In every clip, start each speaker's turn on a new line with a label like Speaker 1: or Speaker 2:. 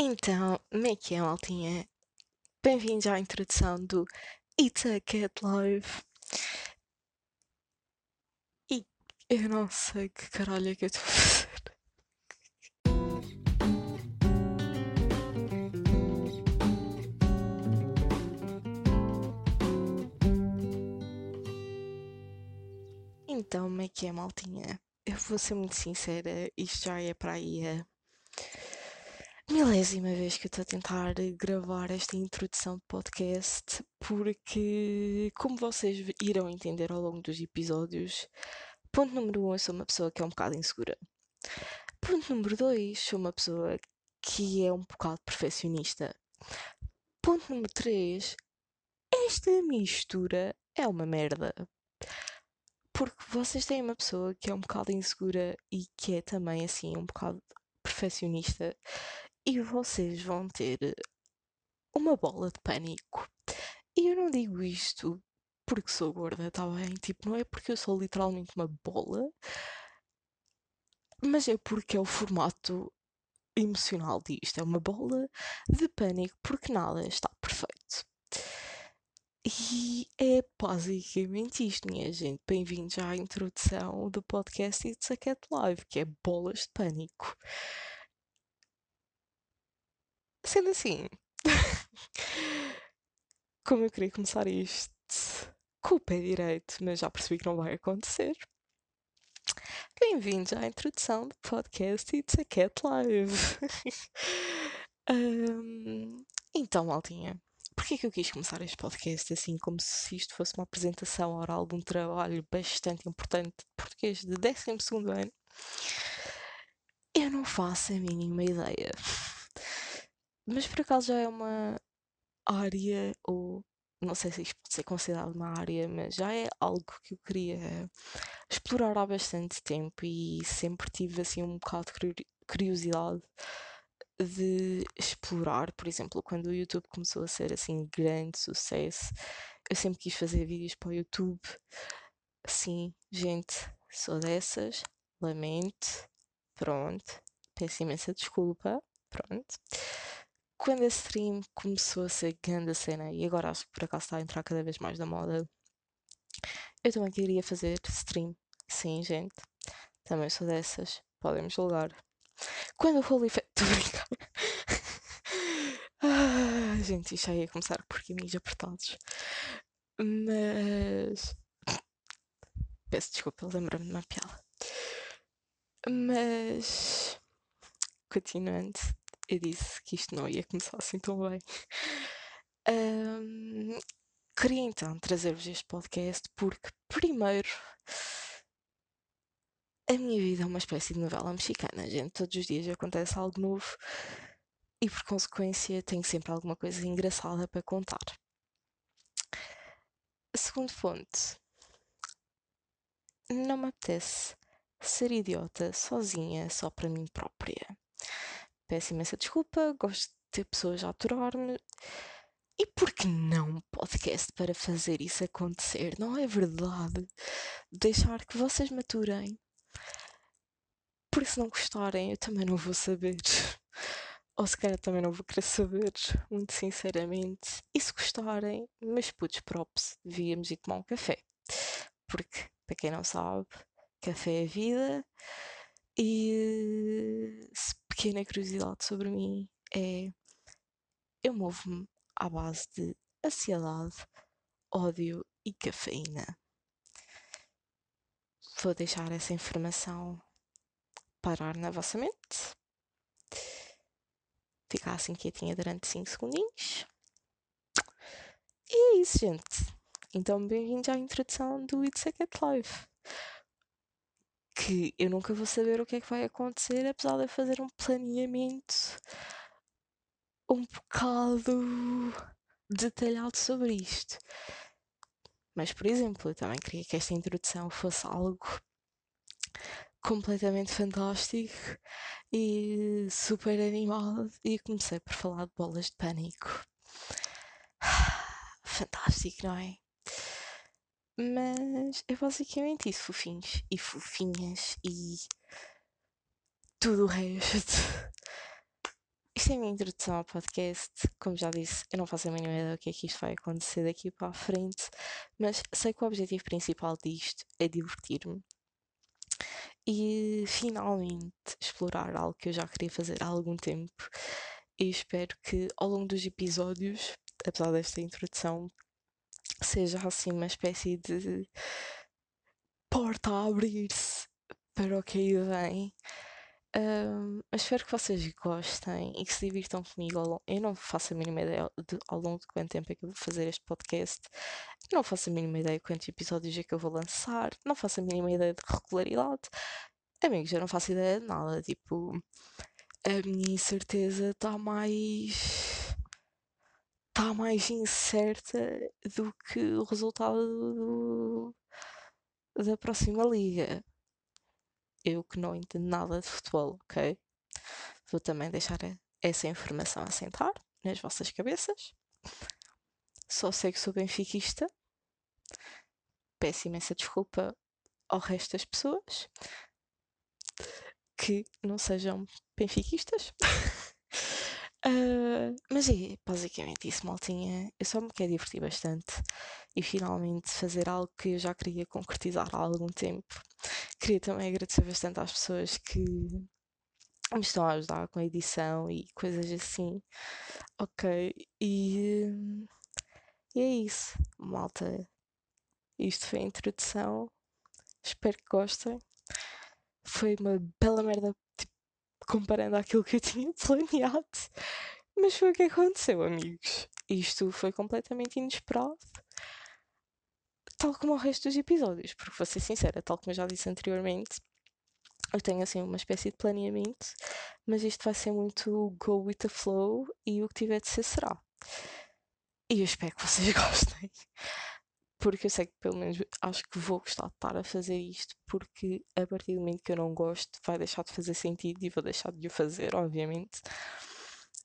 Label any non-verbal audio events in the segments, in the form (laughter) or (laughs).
Speaker 1: Então, como é que é, maltinha? Bem-vindos à introdução do It's a Cat Live. E eu não sei que caralho é que eu estou a fazer. Então, como é que é, maltinha? Eu vou ser muito sincera, isto já é para aí a milésima vez que eu estou a tentar gravar esta introdução de podcast, porque, como vocês irão entender ao longo dos episódios, ponto número um, eu sou uma pessoa que é um bocado insegura. Ponto número dois, sou uma pessoa que é um bocado perfeccionista. Ponto número três, esta mistura é uma merda. Porque vocês têm uma pessoa que é um bocado insegura e que é também assim um bocado perfeccionista e vocês vão ter uma bola de pânico. E eu não digo isto porque sou gorda, tá bem? Tipo, não é porque eu sou literalmente uma bola, mas é porque é o formato emocional disto. É uma bola de pânico porque nada está perfeito. E é basicamente isto, minha gente. Bem-vindos à introdução do podcast It's a Cat Live, que é bolas de pânico. Sendo assim, (laughs) como eu queria começar isto com o pé direito, mas já percebi que não vai acontecer. Bem-vindos à introdução do podcast It's a Cat Live. (laughs) um, então, maltinha, porquê que eu quis começar este podcast assim, como se isto fosse uma apresentação oral de um trabalho bastante importante de português de 12 ano? Eu não faço a mínima ideia. Mas por acaso já é uma área, ou não sei se isto pode ser considerado uma área, mas já é algo que eu queria explorar há bastante tempo e sempre tive assim um bocado de curiosidade de explorar, por exemplo, quando o YouTube começou a ser assim grande sucesso, eu sempre quis fazer vídeos para o YouTube. Sim, gente, sou dessas, lamento, pronto, peço imensa desculpa, pronto. Quando a stream começou a ser grande a cena, e agora acho que por acaso está a entrar cada vez mais na moda, eu também queria fazer stream. Sim, gente, também sou dessas, podem me julgar. Quando o Holy Estou (laughs) ah, gente, isto já ia começar por caminhos apertados. Mas. Peço desculpa, lembra-me de uma piada. Mas. Continuando, eu disse que isto não ia começar assim tão bem. Um, queria então trazer-vos este podcast porque, primeiro, a minha vida é uma espécie de novela mexicana, gente. Todos os dias acontece algo novo e, por consequência, tenho sempre alguma coisa engraçada para contar. A segunda fonte. Não me apetece ser idiota sozinha, só para mim própria. Peço imensa desculpa, gosto de ter pessoas a aturar-me. E por que não um podcast para fazer isso acontecer? Não é verdade? Deixar que vocês maturem porque se não gostarem, eu também não vou saber. Ou se calhar também não vou querer saber, muito sinceramente. E se gostarem, mas putos props, devíamos ir tomar um café. Porque, para quem não sabe, café é vida. E pequena curiosidade sobre mim é eu movo-me à base de ansiedade, ódio e cafeína. Vou deixar essa informação parar na vossa mente. Ficar assim quietinha durante 5 segundinhos. E é isso, gente. Então, bem-vindos à introdução do It's a Cat Live. Que eu nunca vou saber o que é que vai acontecer, apesar de eu fazer um planeamento um bocado detalhado sobre isto. Mas, por exemplo, eu também queria que esta introdução fosse algo completamente fantástico e super animado e comecei por falar de bolas de pânico. (sighs) Fantástico, não é? Mas é basicamente isso, fofinhos e fofinhas e tudo o resto. Isto é a minha introdução ao podcast. Como já disse, eu não faço a mínima ideia do que é que isto vai acontecer daqui para a frente, mas sei que o objetivo principal disto é divertir-me e finalmente explorar algo que eu já queria fazer há algum tempo. E espero que ao longo dos episódios, apesar desta introdução, seja assim uma espécie de porta a abrir-se para o que aí vem. Um, espero que vocês gostem e que se divirtam comigo. Eu não faço a mínima ideia de, ao longo de quanto tempo é que eu vou fazer este podcast. Não faço a mínima ideia de quantos episódios é que eu vou lançar. Não faço a mínima ideia de regularidade. Amigos, eu não faço ideia de nada. Tipo, a minha incerteza está mais. Está mais incerta do que o resultado do, da próxima liga eu que não entendo nada de futebol, ok? Vou também deixar essa informação assentar nas vossas cabeças. Só sei que sou benfiquista. Peço imensa desculpa ao resto das pessoas que não sejam benfiquistas. (laughs) uh, mas é basicamente isso, maltinha. Eu só me quero divertir bastante e finalmente fazer algo que eu já queria concretizar há algum tempo Queria também agradecer bastante às pessoas que me estão a ajudar com a edição e coisas assim. Ok, e, e é isso, malta. Isto foi a introdução. Espero que gostem. Foi uma bela merda, tipo, comparando àquilo que eu (laughs) tinha planeado. Mas foi o que aconteceu, amigos. Isto foi completamente inesperado tal como o resto dos episódios, porque vou ser sincera, tal como eu já disse anteriormente, eu tenho assim uma espécie de planeamento, mas isto vai ser muito go with the flow e o que tiver de ser será. E eu espero que vocês (laughs) gostem, porque eu sei que pelo menos acho que vou gostar de estar a fazer isto, porque a partir do momento que eu não gosto, vai deixar de fazer sentido e vou deixar de o fazer, obviamente.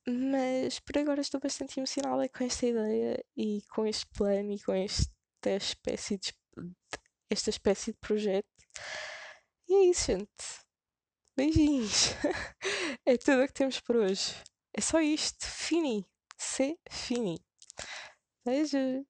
Speaker 1: Mas por agora estou bastante emocionada com esta ideia e com este plano e com esta espécie de, esta espécie de projeto. E é isso, gente. Beijinhos. (laughs) é tudo o que temos por hoje. É só isto. Fini. Se fini. Beijos.